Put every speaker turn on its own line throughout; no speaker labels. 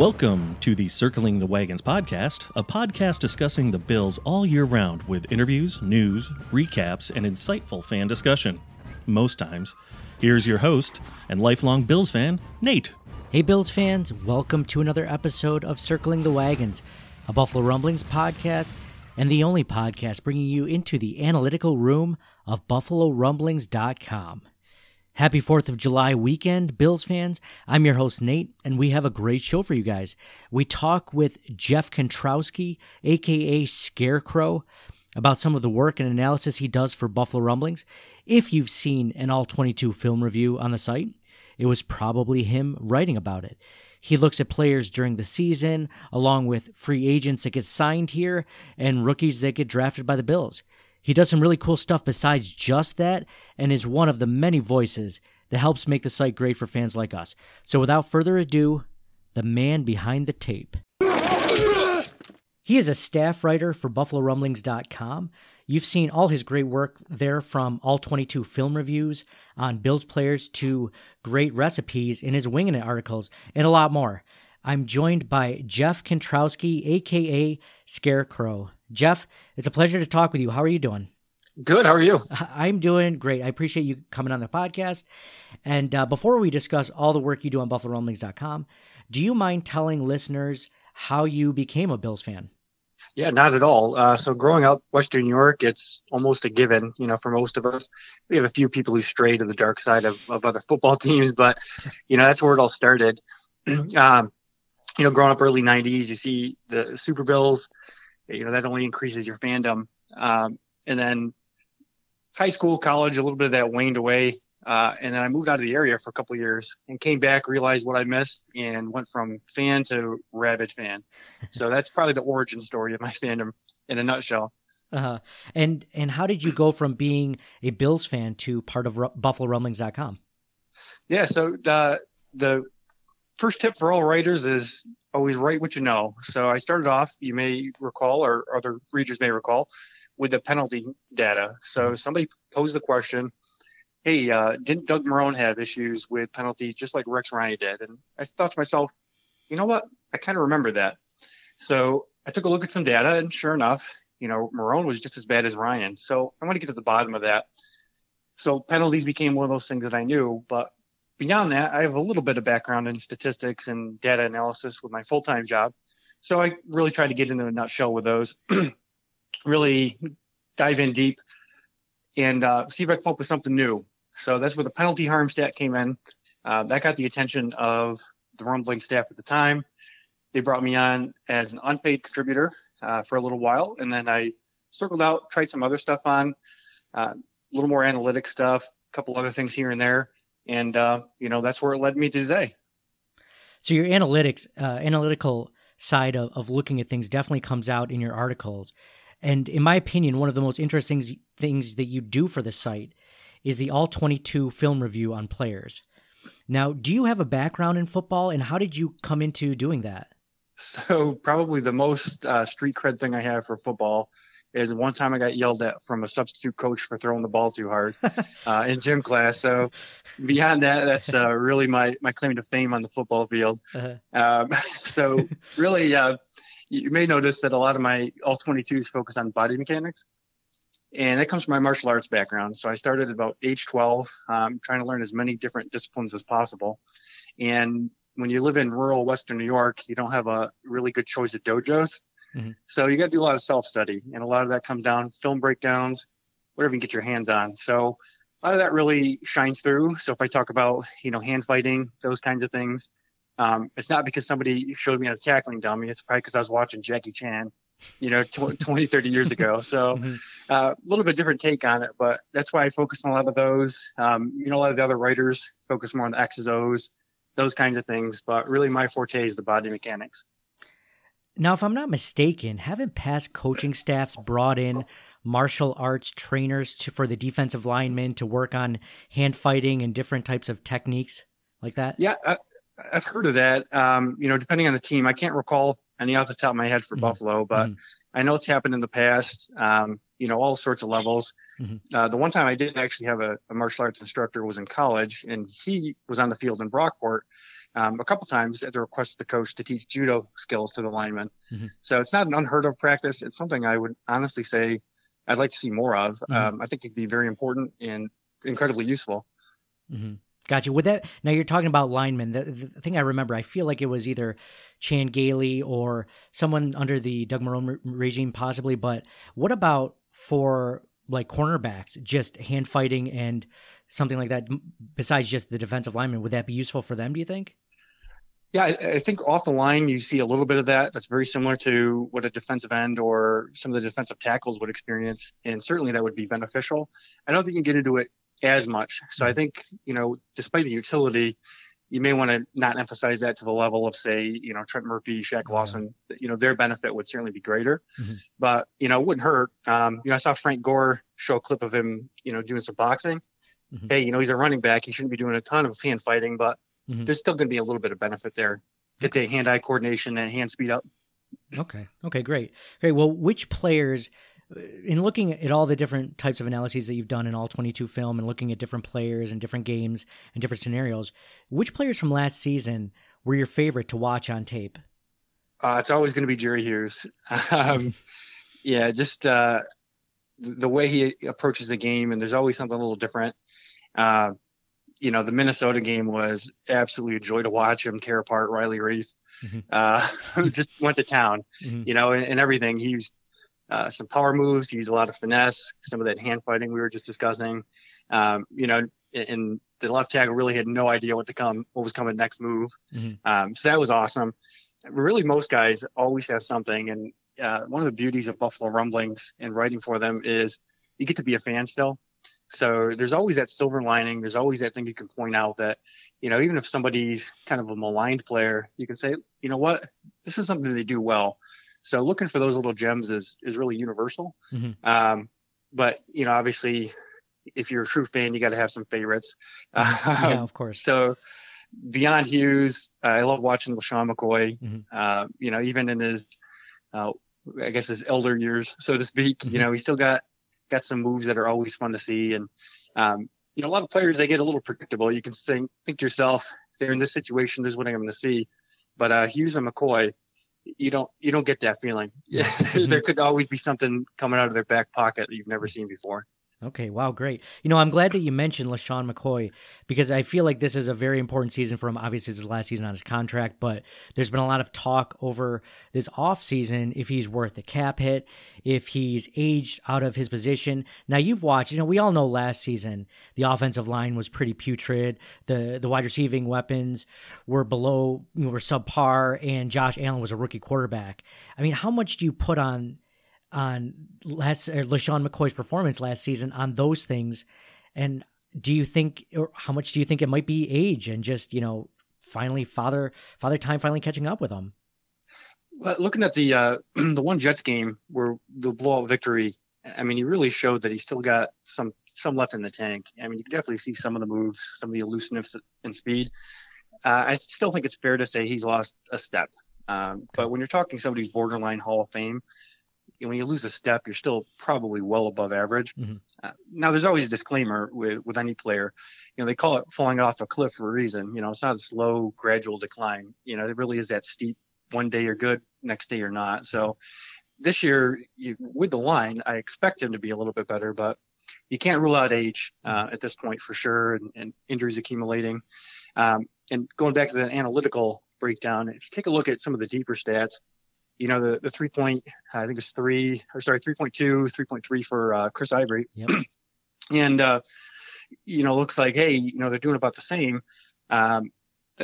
Welcome to the Circling the Wagons podcast, a podcast discussing the Bills all year round with interviews, news, recaps, and insightful fan discussion. Most times. Here's your host and lifelong Bills fan, Nate.
Hey, Bills fans, welcome to another episode of Circling the Wagons, a Buffalo Rumblings podcast, and the only podcast bringing you into the analytical room of BuffaloRumblings.com. Happy 4th of July weekend, Bills fans. I'm your host, Nate, and we have a great show for you guys. We talk with Jeff Kontrowski, aka Scarecrow, about some of the work and analysis he does for Buffalo Rumblings. If you've seen an all 22 film review on the site, it was probably him writing about it. He looks at players during the season, along with free agents that get signed here and rookies that get drafted by the Bills. He does some really cool stuff besides just that and is one of the many voices that helps make the site great for fans like us. So without further ado, the man behind the tape. He is a staff writer for BuffaloRumblings.com. You've seen all his great work there from all 22 film reviews on Bills players to great recipes in his Winging It articles and a lot more. I'm joined by Jeff Kontrowski, aka Scarecrow. Jeff, it's a pleasure to talk with you. How are you doing?
Good. How are you?
I'm doing great. I appreciate you coming on the podcast. And uh, before we discuss all the work you do on BuffaloRumblings.com, do you mind telling listeners how you became a Bills fan?
Yeah, not at all. Uh, so growing up Western New York, it's almost a given, you know, for most of us. We have a few people who stray to the dark side of, of other football teams, but, you know, that's where it all started. um, you know, growing up early 90s, you see the Super Bills, you know, that only increases your fandom. Um, and then high school, college, a little bit of that waned away. Uh, and then I moved out of the area for a couple of years and came back, realized what I missed, and went from fan to rabid fan. So that's probably the origin story of my fandom in a nutshell.
Uh-huh. And and how did you go from being a Bills fan to part of Ru- BuffaloRumblings.com?
Yeah, so the the first tip for all writers is always write what you know. So I started off, you may recall, or other readers may recall, with the penalty data. So somebody posed the question, hey, uh, didn't Doug Marrone have issues with penalties just like Rex Ryan did? And I thought to myself, you know what? I kind of remember that. So I took a look at some data, and sure enough, you know, Marrone was just as bad as Ryan. So I want to get to the bottom of that. So penalties became one of those things that I knew, but beyond that, I have a little bit of background in statistics and data analysis with my full-time job. So I really tried to get into a nutshell with those, really dive in deep and uh, see if I come up with something new. So that's where the penalty harm stat came in. Uh, that got the attention of the rumbling staff at the time. They brought me on as an unpaid contributor uh, for a little while, and then I circled out, tried some other stuff on, uh, a little more analytic stuff, a couple other things here and there, and uh, you know that's where it led me to today.
So your analytics, uh, analytical side of, of looking at things definitely comes out in your articles. And in my opinion, one of the most interesting things that you do for the site is the all 22 film review on players. Now, do you have a background in football and how did you come into doing that?
So, probably the most uh, street cred thing I have for football is one time I got yelled at from a substitute coach for throwing the ball too hard uh, in gym class. So beyond that, that's uh, really my, my claim to fame on the football field. Uh-huh. Um, so really, uh, you may notice that a lot of my all 22s focus on body mechanics. And that comes from my martial arts background. So I started about age 12, um, trying to learn as many different disciplines as possible. And when you live in rural Western New York, you don't have a really good choice of dojos. Mm-hmm. So you got to do a lot of self study, and a lot of that comes down film breakdowns, whatever you can get your hands on. So a lot of that really shines through. So if I talk about you know hand fighting, those kinds of things, um, it's not because somebody showed me how to tackling dummy. It's probably because I was watching Jackie Chan, you know, 20, 30 years ago. So mm-hmm. uh, a little bit different take on it, but that's why I focus on a lot of those. Um, you know, a lot of the other writers focus more on the X's O's, those kinds of things. But really, my forte is the body mechanics.
Now, if I'm not mistaken, haven't past coaching staffs brought in martial arts trainers to, for the defensive linemen to work on hand fighting and different types of techniques like that?
Yeah, I, have heard of that. Um, you know, depending on the team, I can't recall any off the top of my head for mm-hmm. Buffalo, but mm-hmm. I know it's happened in the past. Um, you know, all sorts of levels. Mm-hmm. Uh, the one time I did actually have a, a, martial arts instructor was in college, and he was on the field in Brockport um, a couple times at the request of the coach to teach judo skills to the linemen. Mm-hmm. So it's not an unheard of practice. It's something I would honestly say I'd like to see more of. Mm-hmm. Um, I think it'd be very important and incredibly useful.
Mm-hmm. Gotcha. With that, now you're talking about linemen. The, the, thing I remember, I feel like it was either Chan Gailey or someone under the Doug Marrone regime, possibly. But what about for like cornerbacks, just hand fighting and something like that, besides just the defensive lineman? Would that be useful for them? Do you think?
Yeah, I, I, think off the line you see a little bit of that. That's very similar to what a defensive end or some of the defensive tackles would experience, and certainly that would be beneficial. I don't think you can get into it as much. So I mm-hmm. think you know, despite the utility, you may want to not emphasize that to the level of say, you know, Trent Murphy, Shaq Lawson. You know, their benefit would certainly be greater, mm-hmm. but you know, it wouldn't hurt. Um, you know, I saw Frank Gore show a clip of him, you know, doing some boxing. Mm-hmm. Hey, you know, he's a running back. He shouldn't be doing a ton of hand fighting, but mm-hmm. there's still going to be a little bit of benefit there. Get okay. the hand-eye coordination and hand speed up.
Okay. Okay. Great. Great. Well, which players, in looking at all the different types of analyses that you've done in all 22 film, and looking at different players and different games and different scenarios, which players from last season were your favorite to watch on tape?
Uh, it's always going to be Jerry Hughes. um, yeah, just uh, the way he approaches the game, and there's always something a little different. Uh, you know, the Minnesota game was absolutely a joy to watch him tear apart Riley Reiff, mm-hmm. uh, who just went to town, mm-hmm. you know, and, and, everything. He used uh, some power moves, he used a lot of finesse, some of that hand fighting we were just discussing. Um, you know, and the left tackle really had no idea what to come, what was coming next move. Mm-hmm. Um, so that was awesome. Really, most guys always have something, and uh, one of the beauties of Buffalo Rumblings and writing for them is you get to be a fan still. So there's always that silver lining. There's always that thing you can point out that, you know, even if somebody's kind of a maligned player, you can say, you know what, this is something they do well. So looking for those little gems is is really universal. Mm-hmm. Um, but you know, obviously, if you're a true fan, you got to have some favorites.
Mm-hmm. yeah, of course.
So beyond Hughes, uh, I love watching LeSean McCoy. Mm-hmm. Uh, you know, even in his, uh, I guess his elder years, so to speak, mm-hmm. you know, he still got got some moves that are always fun to see. And, um, you know, a lot of players, they get a little predictable. You can think, think to yourself, they're in this situation, this is what I'm going to see. But uh, Hughes and McCoy, you don't you don't get that feeling. there mm-hmm. could always be something coming out of their back pocket that you've never seen before.
Okay, wow, great. You know, I'm glad that you mentioned LeSean McCoy because I feel like this is a very important season for him. Obviously, it's his last season on his contract, but there's been a lot of talk over this offseason if he's worth a cap hit, if he's aged out of his position. Now, you've watched, you know, we all know last season the offensive line was pretty putrid. The the wide receiving weapons were below, you know, were subpar, and Josh Allen was a rookie quarterback. I mean, how much do you put on on last or LeSean McCoy's performance last season on those things. And do you think, or how much do you think it might be age and just you know finally father father time finally catching up with him?
Well, looking at the uh, the one Jets game where the blowout victory, I mean, he really showed that he still got some some left in the tank. I mean, you can definitely see some of the moves, some of the elusiveness and speed. Uh, I still think it's fair to say he's lost a step. Um, but when you're talking somebody's borderline Hall of Fame, when you lose a step, you're still probably well above average. Mm-hmm. Uh, now, there's always a disclaimer with, with any player. You know, they call it falling off a cliff for a reason. You know, it's not a slow, gradual decline. You know, it really is that steep. One day you're good, next day you're not. So this year, you, with the line, I expect him to be a little bit better, but you can't rule out age uh, at this point for sure, and, and injuries accumulating. Um, and going back to the analytical breakdown, if you take a look at some of the deeper stats, you know, the, the three point, I think it's three, or sorry, 3.2, 3.3 for uh, Chris Ivory. Yep. and, uh, you know, looks like, hey, you know, they're doing about the same. Um,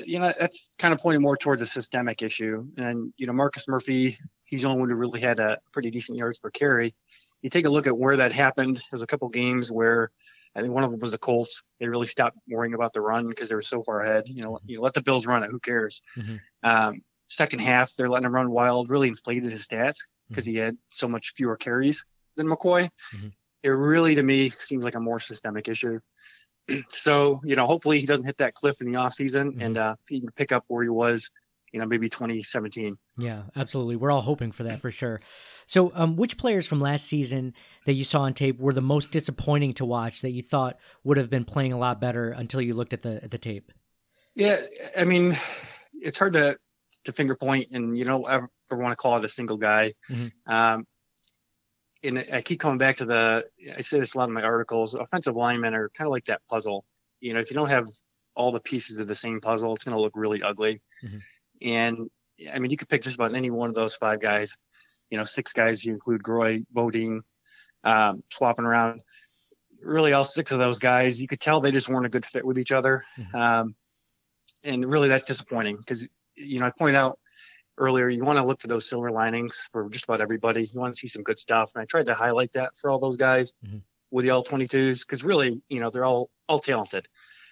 you know, that's kind of pointing more towards a systemic issue. And, you know, Marcus Murphy, he's the only one who really had a pretty decent yards per carry. You take a look at where that happened. There's a couple games where I think one of them was the Colts. They really stopped worrying about the run because they were so far ahead. You know, you let the Bills run it. Who cares? Mm-hmm. Um, second half, they're letting him run wild, really inflated his stats because
Mm-hmm.
he had so much fewer carries than McCoy.
Mhm.
It really, to me, seems like a more systemic issue. so, you know, hopefully he doesn't hit that cliff in the offseason
Mhm.
and uh, he can pick up where he was, you know, maybe 2017.
Yeah, absolutely. We're all hoping for that for sure. So, um, which players from last season that you saw on tape were the most disappointing to watch that you thought would have been playing a lot better until you looked at the at the tape?
Yeah, I mean, it's hard to to finger point, and you don't ever, ever want to call it a single guy.
Mhm.
Um, and I keep coming back to the. I say this a lot in my articles. Offensive linemen are kind of like that puzzle. You know, if you don't have all the pieces of the same puzzle, it's going to look really ugly.
Mhm.
And I mean, you could pick just about any one of those five guys. You know, six guys. You include Groy, Bodine, um, swapping around. Really, all six of those guys, you could tell they just weren't a good fit with each other.
Mhm.
Um, and really that's disappointing because you know I point out earlier you want to look for those silver linings for just about everybody. You want to see some good stuff, and I tried to highlight that for all those guys
Mhm.
with the all 22s because really you know they're all all talented.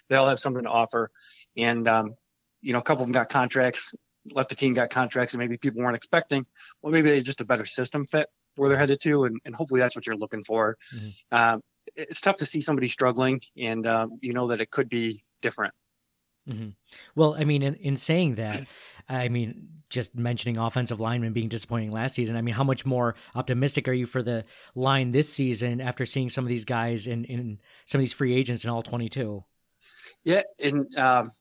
They all have something to offer, and um, you know a couple of them got contracts, left the team got contracts, and maybe people weren't expecting. Well, maybe they just a better system fit where they're headed to, and, and hopefully that's what you're looking for.
Mhm.
Um, it's tough to see somebody struggling, and um, you know that it could be different.
Hmm Well, I mean, in, in saying that, I mean, just mentioning offensive linemen being disappointing last season. I mean, how much more optimistic are you for the line this season after seeing some of these guys in, in some of these free agents in all twenty two?
Yeah, and um,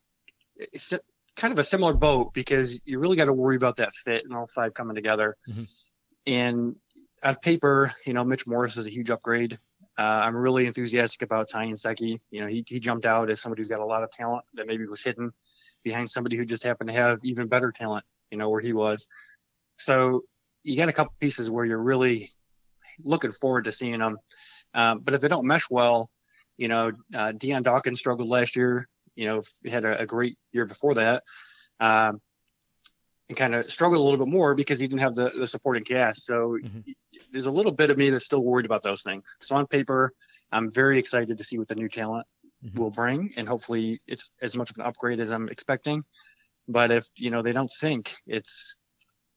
it's a- kind of a similar boat because you really got to worry about that fit and all five coming together.
Mhm.
And on paper, you know, Mitch Morse is a huge upgrade. Uh, I'm really enthusiastic about Ty Nsekhe. You know, he, he jumped out as somebody who's got a lot of talent that maybe was hidden behind somebody who just happened to have even better talent, you know, where he was. So you got a couple pieces where you're really looking forward to seeing them. Um, but if they don't mesh well, you know, uh, Dion Dawkins struggled last year. You know, had a, a great year before that, um, and kind of struggled a little bit more because he didn't have the, the supporting cast. So
Mhm.
there's a little bit of me that's still worried about those things. So on paper, I'm very excited to see what the new talent
Mhm.
will bring, and hopefully it's as much of an upgrade as I'm expecting. But if you know they don't sink, it's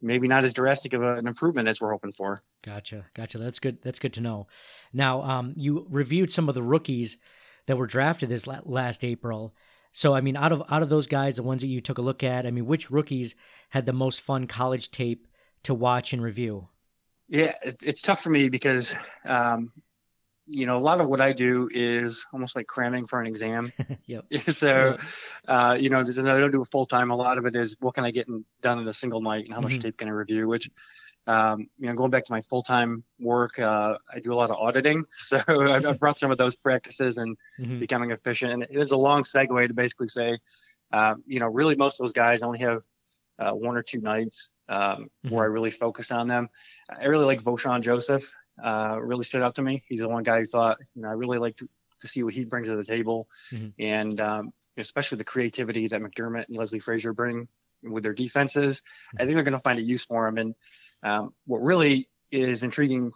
maybe not as drastic of a, an improvement as we're hoping for.
Gotcha, gotcha. That's good. That's good to know. Now, um, you reviewed some of the rookies that were drafted this la- last April. So, I mean, out of out of those guys, the ones that you took a look at, I mean, which rookies had the most fun college tape to watch and review?
Yeah, it, it's tough for me because, um, you know, a lot of what I do is almost like cramming for an exam.
Yep.
so, uh, you know, there's, I don't do it full time. A lot of it is what can I get in, done in a single night and how much
Mhm.
tape can I review, which, um, you know, going back to my full time work, uh, I do a lot of auditing. So I've brought some of those practices and
Mhm.
becoming efficient. And it is a long segue to basically say, um, you know, really most of those guys only have uh, one or two nights um, where I really focus on them. I really like Vosean Joseph. Uh, really stood out to me. He's the one guy who thought, you know, I really like to, to see what he brings to the table,
Mhm.
and um, especially the creativity that McDermott and Leslie Frazier bring with their defenses. I think they're going to find a use for him. And um, what really is intriguing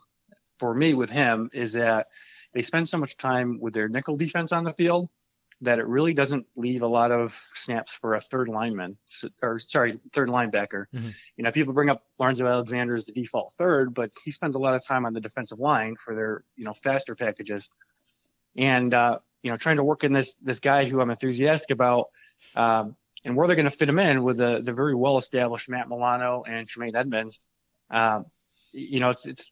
for me with him is that they spend so much time with their nickel defense on the field that it really doesn't leave a lot of snaps for a third lineman, or sorry, third linebacker.
Mhm.
You know, people bring up Lorenzo Alexander as the default third, but he spends a lot of time on the defensive line for their, you know, faster packages. And, uh, you know, trying to work in this, this guy who I'm enthusiastic about, um, and where they're going to fit him in with the, the very well established Matt Milano and Tremaine Edmunds. Um, you know, it's, it's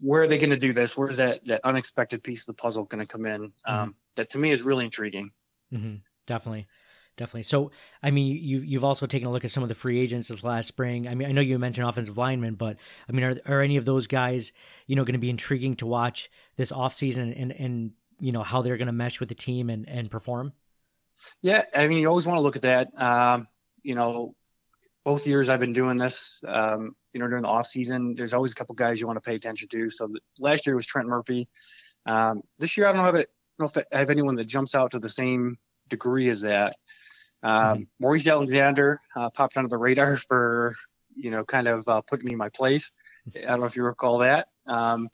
where are they going to do this? Where's that, that unexpected piece of the puzzle going to come in? Um, that to me is really intriguing.
hmm Definitely, definitely. So, I mean, you you've also taken a look at some of the free agents this last spring. I mean, I know you mentioned offensive linemen, but I mean, are are any of those guys, you know, going to be intriguing to watch this offseason and and you know how they're going to mesh with the team and and perform?
Yeah, I mean, you always want to look at that. Um, you know, both years I've been doing this, um, you know, during the off season, there's always a couple guys you want to pay attention to. So th- last year was Trent Murphy. Um, this year I don't have it. I don't know if I have anyone that jumps out to the same degree as that. Um, Maurice Alexander uh, popped onto the radar for, you know, kind of uh, putting me in my place. I don't know if you recall that. Um,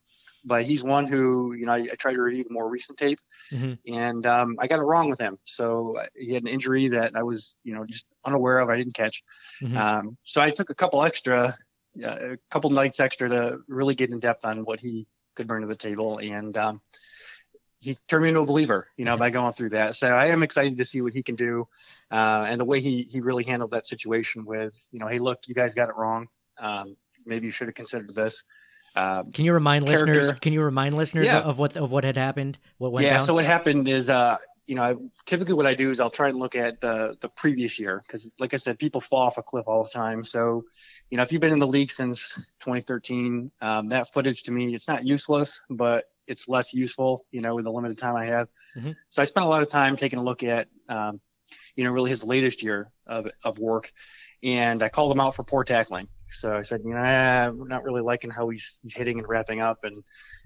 but he's one who you know I, I tried to review the more recent tape,
Mm-hmm.
and um, I got it wrong with him. So uh, he had an injury that I was you know just unaware of. I didn't catch.
Mhm.
Um, so I took a couple extra, uh, a couple nights extra to really get in depth on what he could bring to the table, and um, he turned me into a believer, you know, by going through that. So I am excited to see what he can do, uh, and the way he he really handled that situation with, you know, hey, look, you guys got it wrong. Um, maybe you should have considered this. Um,
Can you remind
Character.
listeners? Can you remind listeners
Yeah.
of what of what had happened? What went
yeah.
down?
So what happened is, uh, you know, I, typically what I do is I'll try and look at the the previous year because, like I said, people fall off a cliff all the time. So, you know, if you've been in the league since 2013, um, that footage to me it's not useless, but it's less useful, you know, with the limited time I have.
Mhm.
So I spent a lot of time taking a look at, um, you know, really his latest year of of work, and I called him out for poor tackling. So I said, you know, I'm not really liking how he's, he's hitting and wrapping up, and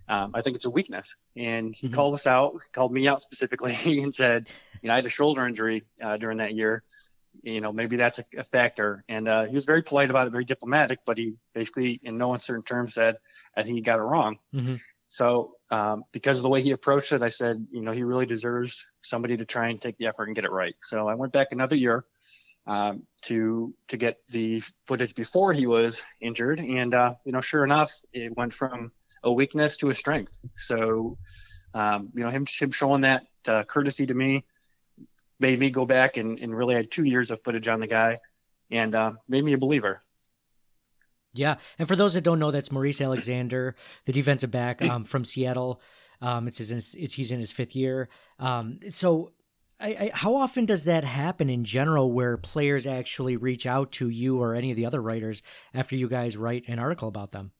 um, I think it's a weakness. And he
Mhm.
called us out, called me out specifically, and said, you know, I had a shoulder injury uh, during that year. You know, maybe that's a, a factor. And uh, he was very polite about it, very diplomatic, but he basically, in no uncertain terms, said, I think he got it wrong.
Mhm.
So um, because of the way he approached it, I said, you know, he really deserves somebody to try and take the effort and get it right. So I went back another year um, to to get the footage before he was injured, and uh, you know, sure enough, it went from a weakness to a strength. So um, you know, him him showing that uh, courtesy to me made me go back and, and really had two years of footage on the guy, and uh, made me a believer.
Yeah, and for those that don't know, that's Maurice Alexander, the defensive back um, from Seattle. Um, it's his, it's he's in his fifth year. Um, so, I, I, how often does that happen in general, where players actually reach out to you or any of the other writers after you guys write an article about them?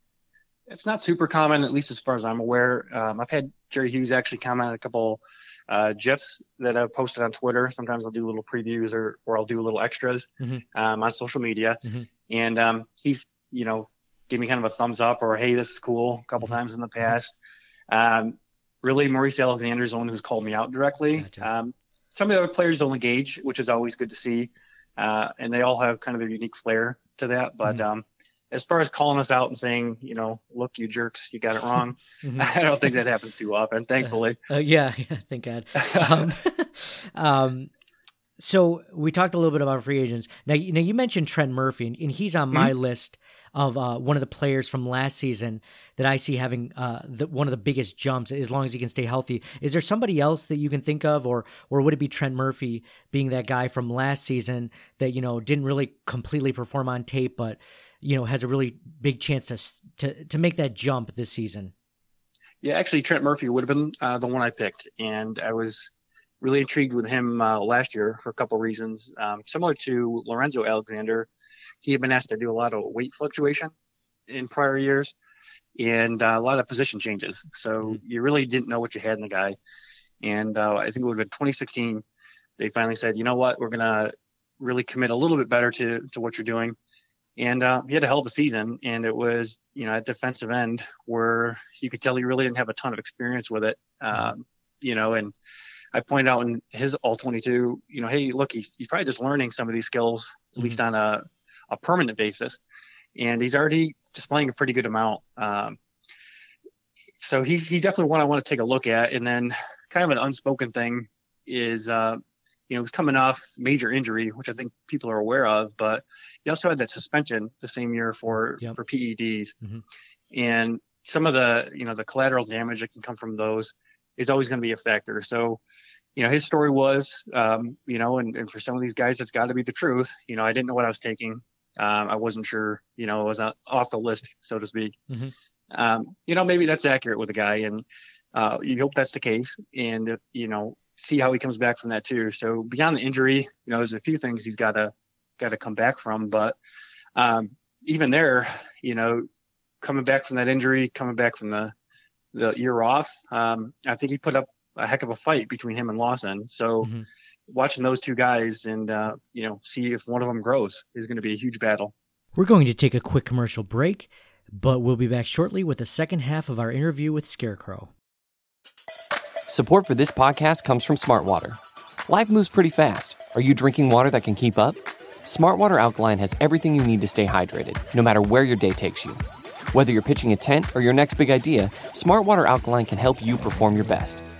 It's not super common, at least as far as I'm aware. Um, I've had Jerry Hughes actually comment on a couple uh, gifs that I've posted on Twitter. Sometimes I'll do little previews or, or I'll do little extras
Mhm.
um, on social media.
Mhm.
And um, he's, you know, give me kind of a thumbs up or, hey, this is cool a couple
Mhm.
times in the past. Um, really, Maurice Alexander is the one who's called me out directly.
Gotcha.
Some of the other players don't engage, which is always good to see. Uh, and they all have kind of their unique flair to that. But
Mhm.
um, as far as calling us out and saying, you know, look, you jerks, you got it wrong,
Mhm.
I don't think that happens too often, thankfully.
Uh, yeah, yeah, thank God. Um, um, so we talked a little bit about free agents. Now, you- now you mentioned Trent Murphy, and, and he's on my list of uh, one of the players from last season that I see having uh, the, one of the biggest jumps as long as he can stay healthy. Is there somebody else that you can think of, or or would it be Trent Murphy being that guy from last season that you know didn't really completely perform on tape, but you know has a really big chance to to to make that jump this season?
Yeah, actually, Trent Murphy would have been uh, the one I picked, and I was really intrigued with him uh, last year for a couple of reasons. Um, similar to Lorenzo Alexander, he had been asked to do a lot of weight fluctuation in prior years, and uh, a lot of position changes. So you really didn't know what you had in the guy. And uh, I think it would have been 2016. They finally said, you know what, we're gonna really commit a little bit better to to what you're doing. And uh, he had a hell of a season, and it was, you know, at defensive end where you could tell he really didn't have a ton of experience with it. Um, you know, and I pointed out in his all 22, you know, hey, look, he's, he's probably just learning some of these skills, at least on a, a permanent basis. And he's already displaying a pretty good amount. Um, so he's, he's definitely one I want to take a look at. And then kind of an unspoken thing is, uh, you know, he's coming off major injury, which I think people are aware of, but he also had that suspension the same year for,
Yep.
for PEDs.
Mhm.
And some of the, you know, the collateral damage that can come from those is always going to be a factor. So, you know, his story was, um, you know, and, and for some of these guys, it's got to be the truth. You know, I didn't know what I was taking. Um, I wasn't sure, you know, it was off the list, so to speak.
Mhm.
Um, you know, maybe that's accurate with a guy, and uh, you hope that's the case, and you know, see how he comes back from that too. So beyond the injury, you know, there's a few things he's got to got to come back from, but um, even there, you know, coming back from that injury, coming back from the the year off, um, I think he put up a heck of a fight between him and Lawson. So
Mhm.
Watching those two guys and uh, you know see if one of them grows is going to be a huge battle.
We're going to take a quick commercial break, but we'll be back shortly with the second half of our interview with Scarecrow.
Support for this podcast comes from Smartwater. Life moves pretty fast. Are you drinking water that can keep up? Smartwater Alkaline has everything you need to stay hydrated, no matter where your day takes you. Whether you're pitching a tent or your next big idea, Smartwater Alkaline can help you perform your best.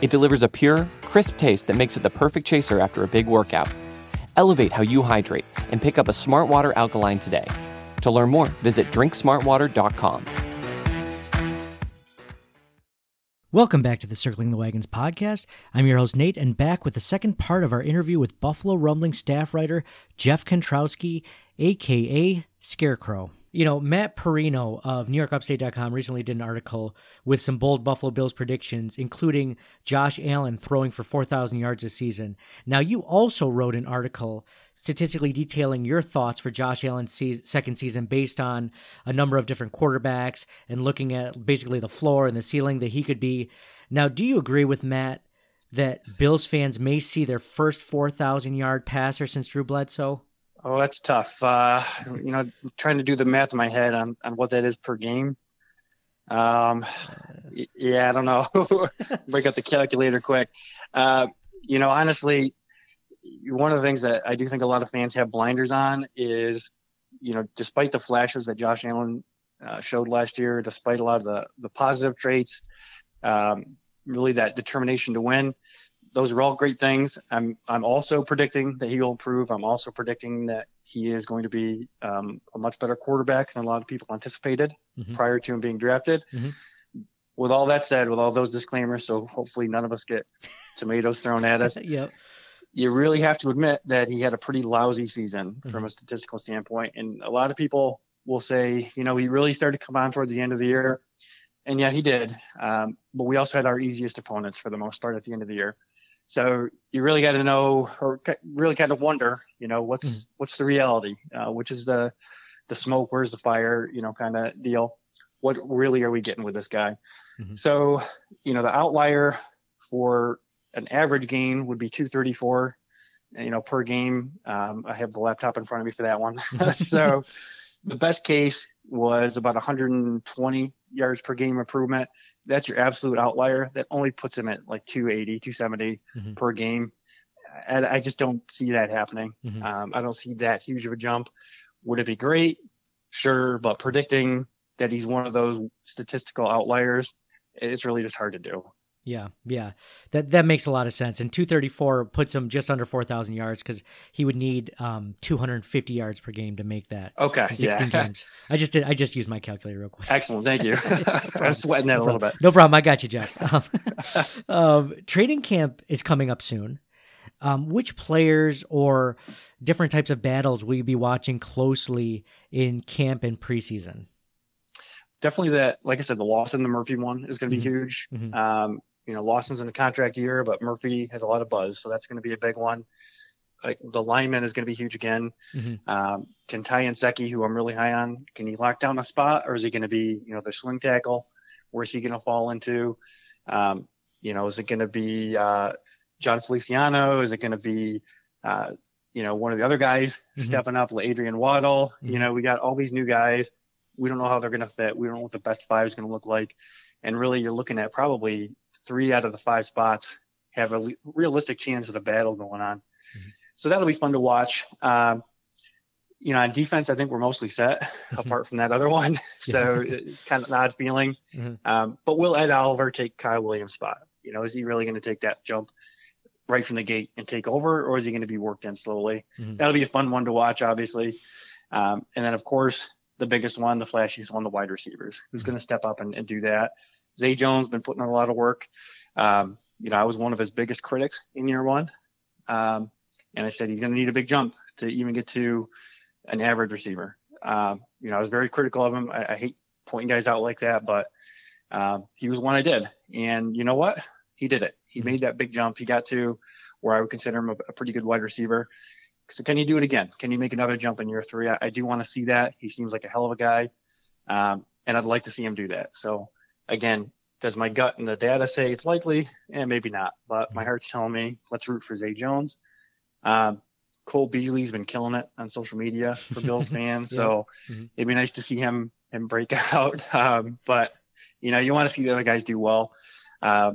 It delivers a pure, crisp taste that makes it the perfect chaser after a big workout. Elevate how you hydrate and pick up a Smart Water Alkaline today. To learn more, visit drinksmartwater.com.
Welcome back to the Circling the Wagons podcast. I'm your host, Nate, and back with the second part of our interview with Buffalo Rumbling staff writer Jeff Kontrowski, aka Scarecrow. You know, Matt Parrino of NewYorkUpstate.com recently did an article with some bold Buffalo Bills predictions, including Josh Allen throwing for 4,000 yards this season. Now, you also wrote an article statistically detailing your thoughts for Josh Allen's se- second season based on a number of different quarterbacks and looking at basically the floor and the ceiling that he could be. Now, do you agree with Matt that Bills fans may see their first 4,000 yard passer since Drew Bledsoe?
Oh, that's tough. Uh, you know, trying to do the math in my head on, on what that is per game. Um, yeah, I don't know. Break out the calculator quick. Uh, you know, honestly, one of the things that I do think a lot of fans have blinders on is, you know, despite the flashes that Josh Allen uh, showed last year, despite a lot of the the positive traits, um, really that determination to win those are all great things. I'm I'm also predicting that he will improve. I'm also predicting that he is going to be um, a much better quarterback than a lot of people anticipated mm-hmm. prior to him being drafted. Mm-hmm. With all that said, with all those disclaimers, so hopefully none of us get tomatoes thrown at us.
yep.
You really have to admit that he had a pretty lousy season mm-hmm. from a statistical standpoint, and a lot of people will say, you know, he really started to come on towards the end of the year, and yeah, he did. Um, but we also had our easiest opponents for the most part at the end of the year. So you really got to know, or really kind of wonder, you know, what's mm-hmm. what's the reality? Uh, which is the the smoke? Where's the fire? You know, kind of deal. What really are we getting with this guy? Mm-hmm. So, you know, the outlier for an average gain would be 234, you know, per game. Um, I have the laptop in front of me for that one. so, the best case was about 120 yards per game improvement. That's your absolute outlier. That only puts him at like 280, 270 mm-hmm. per game. And I just don't see that happening. Mm-hmm. Um, I don't see that huge of a jump. Would it be great? Sure, but predicting that he's one of those statistical outliers, it's really just hard to do.
Yeah, yeah, that that makes a lot of sense. And 234 puts him just under 4,000 yards because he would need um, 250 yards per game to make that.
Okay,
16
yeah.
games. I just did. I just used my calculator real quick.
Excellent, thank you. I'm sweating that
no
a little bit.
No problem. I got you, Jeff. um, um, training camp is coming up soon. Um, which players or different types of battles will you be watching closely in camp and preseason?
Definitely that, like I said, the Lawson the Murphy one is going to be mm-hmm. huge. Mm-hmm. Um, you know, Lawson's in the contract year, but Murphy has a lot of buzz, so that's going to be a big one. Like the lineman is going to be huge again. Mm-hmm. Um, can Ty and Nsekhe, who I'm really high on, can he lock down a spot, or is he going to be, you know, the swing tackle? Where's he going to fall into? Um, you know, is it going to be uh, Jon Feliciano? Is it going to be, uh, you know, one of the other guys mm-hmm. stepping up, like Adrian Waddle? Mm-hmm. You know, we got all these new guys. We don't know how they're going to fit. We don't know what the best five is going to look like. And really, you're looking at probably three out of the five spots have a realistic chance of a battle going on. Mm-hmm. So that'll be fun to watch. Um, you know, on defense, I think we're mostly set mm-hmm. apart from that other one. so yeah. it's kind of an odd feeling. Mm-hmm. Um, but will Ed Oliver take Kyle Williams' spot? You know, is he really going to take that jump right from the gate and take over, or is he going to be worked in slowly? Mm-hmm. That'll be a fun one to watch, obviously. Um, and then, of course, the biggest one, the flashiest one, the wide receivers. Who's mm-hmm. going to step up and, and do that? Zay Jones been putting in a lot of work. Um, you know, I was one of his biggest critics in year one. Um, and I said he's going to need a big jump to even get to an average receiver. Um, you know, I was very critical of him. I, I hate pointing guys out like that, but um, he was one I did. And you know what? He did it. He made that big jump. He got to where I would consider him a, a pretty good wide receiver. So can you do it again? Can you make another jump in year three? I, I do want to see that. He seems like a hell of a guy. Um, and I'd like to see him do that. So again, does my gut and the data say it's likely? And eh, maybe not, but my heart's telling me let's root for Zay Jones. Um, Cole Beasley's been killing it on social media for Bills fans, yeah. so mm-hmm. it'd be nice to see him and break out. Um, but you know, you want to see the other guys do well. Uh,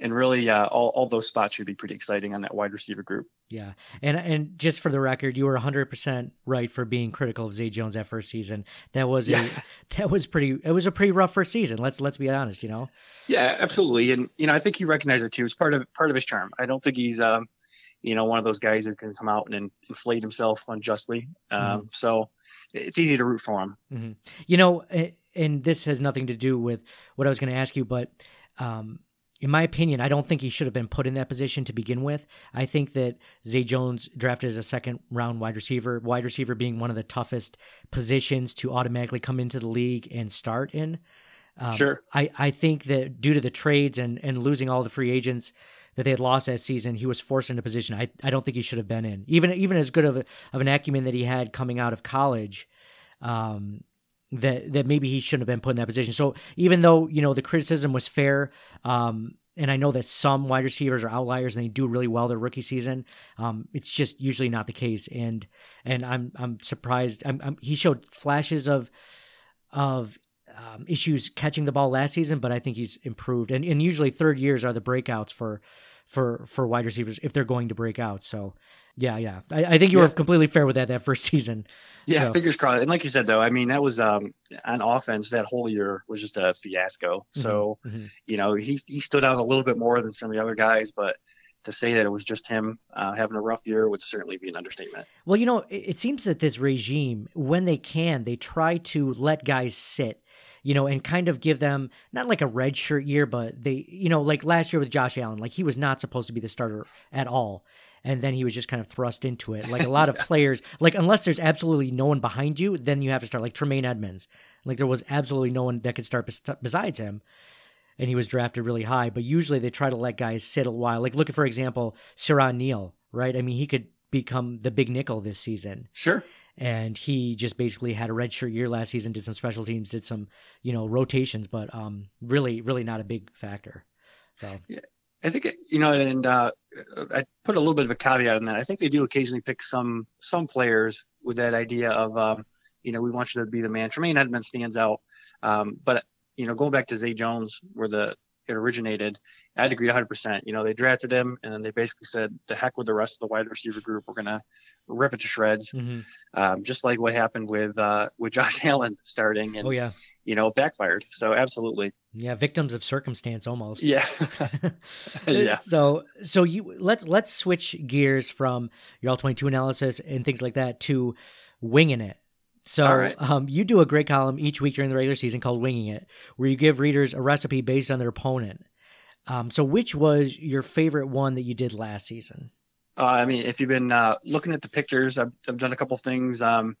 and really, uh, all, all those spots should be pretty exciting on that wide receiver group.
Yeah, and and just for the record, you were 100 percent right for being critical of Zay Jones that first season. That was yeah. a that was pretty. It was a pretty rough first season. Let's let's be honest. You know.
Yeah, absolutely, and you know I think he recognized it too. It's part of part of his charm. I don't think he's um, you know one of those guys who can come out and inflate himself unjustly. Um, mm-hmm. So it's easy to root for him.
Mm-hmm. You know, and this has nothing to do with what I was going to ask you, but. Um, in my opinion, I don't think he should have been put in that position to begin with. I think that Zay Jones drafted as a second round wide receiver, wide receiver being one of the toughest positions to automatically come into the league and start in.
Um, sure.
I, I think that due to the trades and, and losing all the free agents that they had lost that season, he was forced into a position I, I don't think he should have been in. Even even as good of, a, of an acumen that he had coming out of college, um, that that maybe he shouldn't have been put in that position. So even though you know the criticism was fair, um, and I know that some wide receivers are outliers and they do really well their rookie season, um, it's just usually not the case. And and I'm I'm surprised. I'm, I'm he showed flashes of of um, issues catching the ball last season, but I think he's improved. And and usually third years are the breakouts for for for wide receivers if they're going to break out. So yeah, yeah. I, I think you yeah. were completely fair with that that first season.
Yeah,
so.
fingers crossed. And like you said, though, I mean, that was um on offense. That whole year was just a fiasco. Mm-hmm. So, mm-hmm. you know, he he stood out a little bit more than some of the other guys, but to say that it was just him uh, having a rough year would certainly be an understatement.
Well, you know, it, it seems that this regime, when they can, they try to let guys sit you know, and kind of give them not like a red shirt year, but they, you know, like last year with Josh Allen, like he was not supposed to be the starter at all and then he was just kind of thrust into it. Like a lot of players, like unless there's absolutely no one behind you, then you have to start. Like Tremaine Edmunds. like there was absolutely no one that could start besides him, and he was drafted really high. But usually they try to let guys sit a while. Like look at for example, Siran Neal, right? I mean, he could become the big nickel this season.
Sure.
And he just basically had a redshirt year last season, did some special teams, did some, you know, rotations, but um, really, really not a big factor. So
yeah, I think you know, and uh, I put a little bit of a caveat in that. I think they do occasionally pick some some players with that idea of, um, you know, we want you to be the man. Tremaine Edmunds stands out, um, but you know, going back to Zay Jones, where the it originated, I'd agree 100%. You know, they drafted him, and then they basically said, "The heck with the rest of the wide receiver group. We're gonna rip it to shreds." Mm-hmm. Um, just like what happened with uh, with Josh Allen starting, and
oh yeah,
you know, backfired. So absolutely.
Yeah, victims of circumstance almost.
Yeah.
yeah. So so you let's let's switch gears from your all 22 analysis and things like that to winging it. So right. um, you do a great column each week during the regular season called "Winging It," where you give readers a recipe based on their opponent. Um, so, which was your favorite one that you did last season?
Uh, I mean, if you've been uh, looking at the pictures, I've, I've done a couple things um,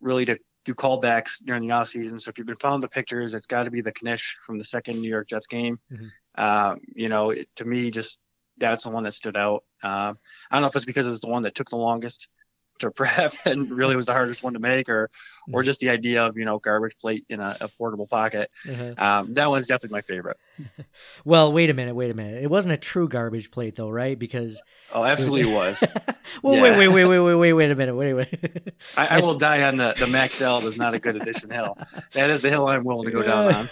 really to do callbacks during the off season. So if you've been following the pictures, it's got to be the Knish from the second New York Jets game. Mm-hmm. Um, you know, it, to me, just that's the one that stood out. Uh, I don't know if it's because it's the one that took the longest to prep and really was the hardest one to make or mm-hmm. or just the idea of you know garbage plate in a, a portable pocket mm-hmm. um, that one's definitely my favorite
well wait a minute wait a minute it wasn't a true garbage plate though right because
oh absolutely was, was.
well yeah. wait wait wait wait wait wait wait a minute wait wait
I, I will die on the the max l is not a good addition hill that is the hill i'm willing to go down on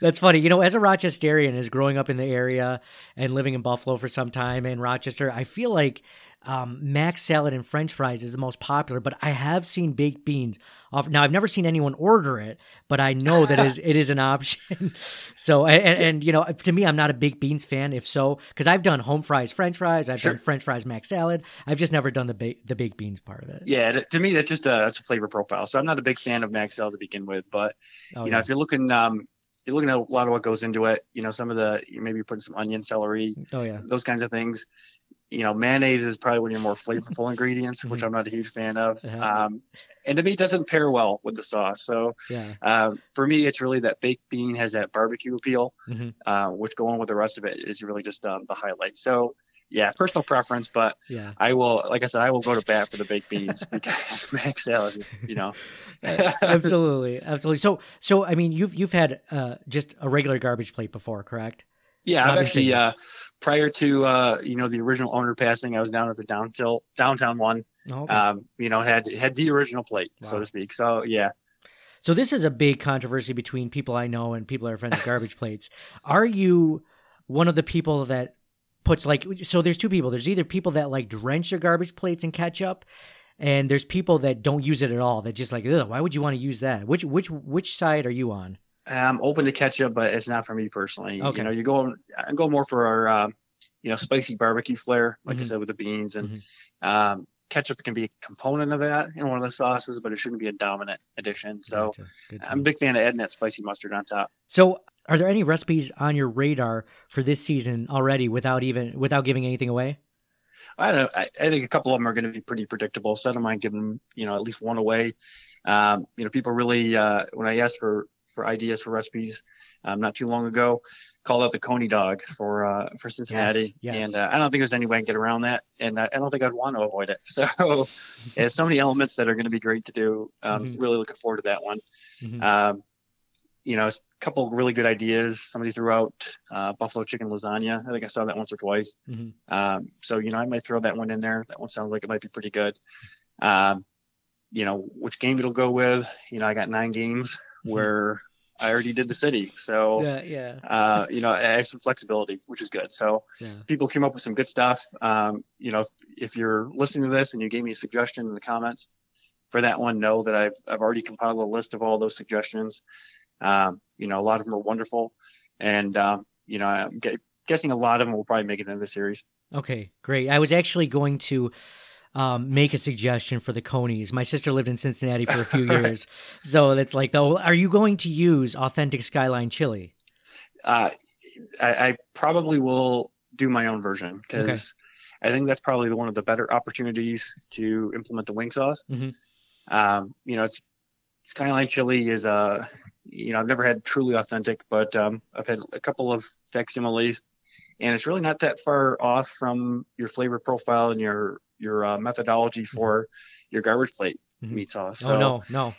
that's funny you know as a rochesterian is growing up in the area and living in buffalo for some time in rochester i feel like um, mac salad and french fries is the most popular, but I have seen baked beans. Off- now, I've never seen anyone order it, but I know that is it is an option. so, and, and, you know, to me, I'm not a baked beans fan. If so, because I've done home fries, French fries, I've sure. done French fries, mac salad. I've just never done the ba- the baked beans part of it.
Yeah, to me, that's just a that's a flavor profile. So I'm not a big fan of mac salad to begin with, but oh, you know, yeah. if you're looking um, you're looking at a lot of what goes into it. You know, some of the you maybe putting some onion, celery,
oh yeah,
those kinds of things you know, mayonnaise is probably one of your more flavorful ingredients, which mm-hmm. I'm not a huge fan of. Uh-huh. Um, and to me, it doesn't pair well with the sauce. So
yeah.
uh, for me, it's really that baked bean has that barbecue appeal, mm-hmm. uh, which going with the rest of it is really just um, the highlight. So yeah, personal preference, but
Yeah.
I will, like I said, I will go to bat for the baked beans because mac salad is, you know,
absolutely, absolutely. So, so I mean, you've you've had uh, just a regular garbage plate before, correct?
Yeah, I've actually uh, prior to uh, you know the original owner passing, I was down at the downtown downtown one.
Oh, okay.
Um, you know, had had the original plate, so to speak. So yeah,
so this is a big controversy between people I know and people that are friends with garbage plates. Are you one of the people that puts like so? There's two people. There's either people that like drench their garbage plates in ketchup. And there's people that don't use it at all. That just like, Ugh, why would you want to use that? Which which which side are you on?
I'm open to ketchup, but it's not for me personally.
Okay.
You know, you go I go more for our um, you know spicy barbecue flair, like
Mhm.
I said with the beans, and
Mhm.
um, ketchup can be a component of that in one of the sauces, but it shouldn't be a dominant addition. So
Gotcha. Good to
I'm a big fan of adding that spicy mustard on top.
So, are there any recipes on your radar for this season already without even without giving anything away?
I don't know. I, I think a couple of them are going to be pretty predictable. So I don't mind giving you know at least one away. Um, you know, people really uh, when I asked for for ideas for recipes um, not too long ago, called out the coney dog for uh, for Cincinnati,
Yes, yes.
and uh, I don't think there's any way I can get around that, and I, I don't think I'd want to avoid it. So there's so many elements that are going to be great to do. Um,
Mhm.
Really looking forward to that one.
Mhm.
Um, you know, a couple really good ideas. Somebody threw out uh, buffalo chicken lasagna. I think I saw that once or twice.
Mhm.
Um, so you know, I might throw that one in there. That one sounds like it might be pretty good. Um, you know, which game it'll go with. You know, I got nine games where I already did the city, so
Yeah, yeah,
uh, you know, I have some flexibility, which is good. So
yeah.
people came up with some good stuff. Um, you know, if, if you're listening to this and you gave me a suggestion in the comments for that one, know that I've I've already compiled a list of all those suggestions. Um, you know, a lot of them are wonderful, and um, you know, I'm guessing a lot of them will probably make it into the series.
Okay, great. I was actually going to um, make a suggestion for the Conies. My sister lived in Cincinnati for a few
Right.
years, so it's like, though, are you going to use authentic Skyline chili?
Uh, I, I probably will do my own version because I think that's probably one of the better opportunities to implement the wing sauce.
Mhm.
Um, you know, it's Skyline chili is uh, you know, I've never had truly authentic, but um, I've had a couple of facsimiles, and it's really not that far off from your flavor profile and your your uh, methodology for your garbage plate
Mhm.
meat sauce.
oh no, no.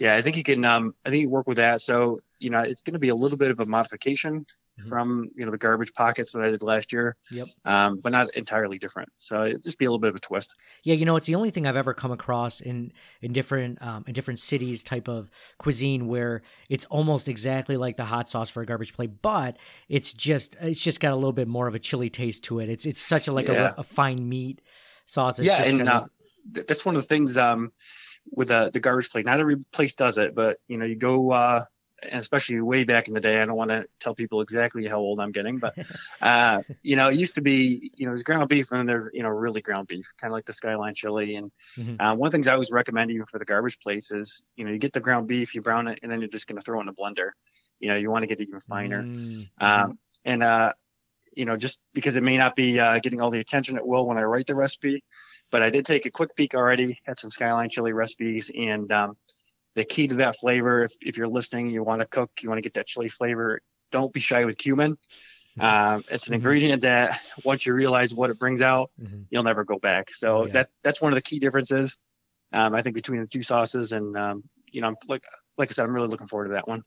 Yeah, I think you can. Um, I think you work with that. So you know, it's going to be a little bit of a modification
Mhm.
from you know the garbage pockets that I did last year.
Yep.
Um, but not entirely different. So it'd just be a little bit of a twist.
Yeah, you know, it's the only thing I've ever come across in in different um, in different cities type of cuisine where it's almost exactly like the hot sauce for a garbage plate, but it's just it's just got a little bit more of a chili taste to it. It's it's such a like
Yeah.
a, a fine meat sauce.
Yeah,
just
and
kinda-
uh, th- that's one of the things um, with the the garbage plate. Not every place does it, but you know, you go. Uh, and especially way back in the day, I don't want to tell people exactly how old I'm getting, but uh, you know, it used to be, you know, there's ground beef and then there's, you know, really ground beef, kind of like the Skyline chili. And
Mhm.
uh, one of the things I always recommend even for the garbage plates is, you know, you get the ground beef, you brown it, and then you're just going to throw it in a blender. You know, you want to get it even finer.
Mm,
Um, and, uh, you know, just because it may not be uh, getting all the attention it will when I write the recipe, but I did take a quick peek already at some Skyline chili recipes. And um, the key to that flavor, if, if you're listening, you want to cook, you want to get that chili flavor, don't be shy with cumin. Um, it's an
Mhm.
ingredient that once you realize what it brings out,
mhm.
you'll never go back. So
Oh, yeah.
that that's one of the key differences, um, I think, between the two sauces. And um, you know, I'm, like like I said, I'm really looking forward to that one.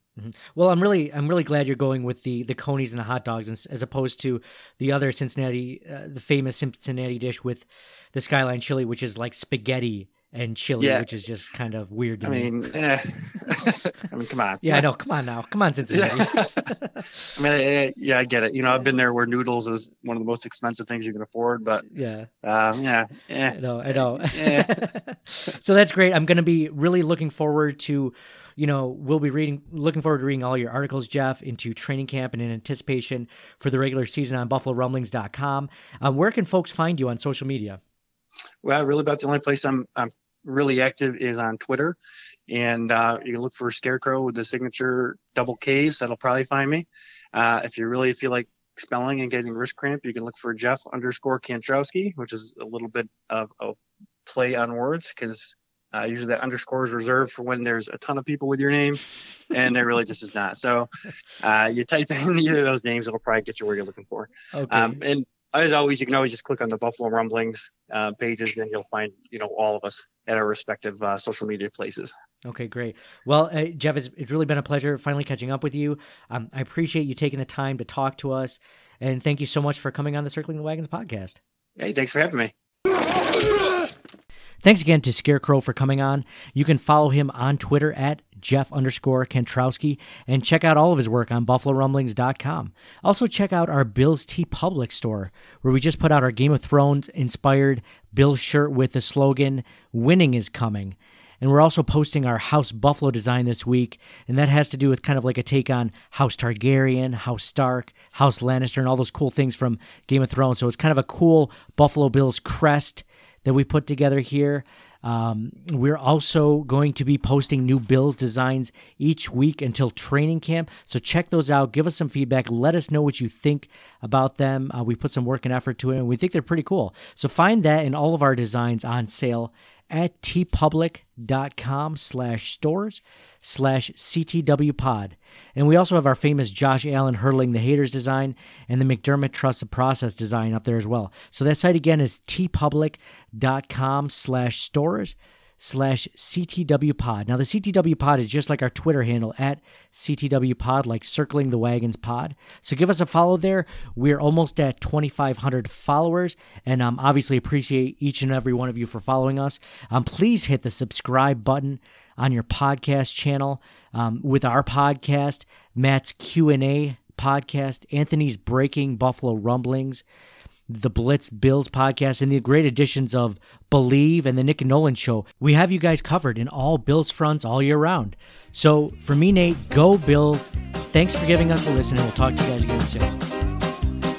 Well, I'm really I'm really glad you're going with the the conies and the hot dogs as, as opposed to the other Cincinnati uh, the famous Cincinnati dish with the Skyline chili, which is like spaghetti and chili,
Yeah.
which is just kind of weird to
I
me.
mean, eh. I mean, come on.
yeah, I know. Come on now, come on, Cincinnati.
I mean, eh, yeah, I get it. You know, I've been there where noodles is one of the most expensive things you can afford, but
yeah,
um, yeah,
I
eh.
know. I know. So that's great. I'm going to be really looking forward to, you know, we'll be reading, looking forward to reading all your articles, Jeff, into training camp and in anticipation for the regular season on BuffaloRumblings.com. Um, where can folks find you on social media?
Well, really, about the only place I'm I'm really active is on Twitter, and uh, you can look for Scarecrow with the signature double K's. That'll probably find me. Uh, if you really feel like spelling and getting wrist cramp, you can look for Jeff underscore Kantrowski, which is a little bit of a play on words because. Uh, usually that underscore is reserved for when there's a ton of people with your name, and there really just is not. So, uh, you type in either of those names, it'll probably get you where you're looking for.
Okay.
Um, and as always, you can always just click on the Buffalo Rumblings uh, pages, and you'll find you know all of us at our respective uh, social media places.
Okay, great. Well, uh, Jeff, it's, it's really been a pleasure finally catching up with you. Um, I appreciate you taking the time to talk to us, and thank you so much for coming on the Circling the Wagons podcast.
Hey, thanks for having me.
Thanks again to Scarecrow for coming on. You can follow him on Twitter at Jeff underscore Kantrowski and check out all of his work on BuffaloRumblings.com. Also, check out our Bill's TeePublic store, where we just put out our Game of Thrones inspired Bill shirt with the slogan, Winning is Coming. And we're also posting our House Buffalo design this week, and that has to do with kind of like a take on House Targaryen, House Stark, House Lannister, and all those cool things from Game of Thrones. So it's kind of a cool Buffalo Bills crest that we put together here. Um, we're also going to be posting new Bills designs each week until training camp. So check those out. Give us some feedback. Let us know what you think about them. Uh, we put some work and effort to it, and we think they're pretty cool. So find that and all of our designs on sale at teepublic.com slash stores slash ctwpod. And we also have our famous Josh Allen hurling the haters design and the McDermott Trust the Process design up there as well. So that site again is teepublic.com slash stores slash CTW pod. Now, the CTW pod is just like our Twitter handle at CTW pod, like circling the wagons pod. So give us a follow there. We're almost at 2,500 followers, and um, obviously appreciate each and every one of you for following us. Um, please hit the subscribe button on your podcast channel um, with our podcast, Matt's Q&A podcast, Anthony's Breaking Buffalo Rumblings, the Blitz Bills podcast, and the great editions of Believe and the Nick and Nolan show. We have you guys covered in all Bills fronts all year round. So for me, Nate, go Bills. Thanks for giving us a listen, and we'll talk to you guys again soon.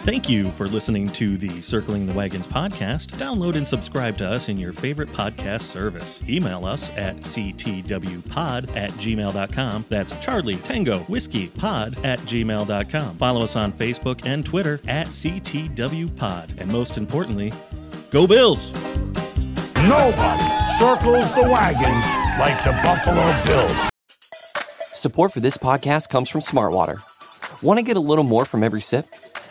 Thank you for listening to the Circling the Wagons podcast. Download and subscribe to us in your favorite podcast service. Email us at ctwpod at gmail.com. That's Charlie Tango Whiskey Pod at gmail.com. Follow us on Facebook and Twitter at ctwpod. And most importantly, go Bills!
Nobody circles the wagons like the Buffalo Bills.
Support for this podcast comes from Smartwater. Want to get a little more from every sip?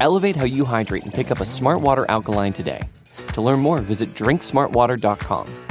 Elevate how you hydrate and pick up a Smart Water Alkaline today. To learn more, visit drinksmartwater.com.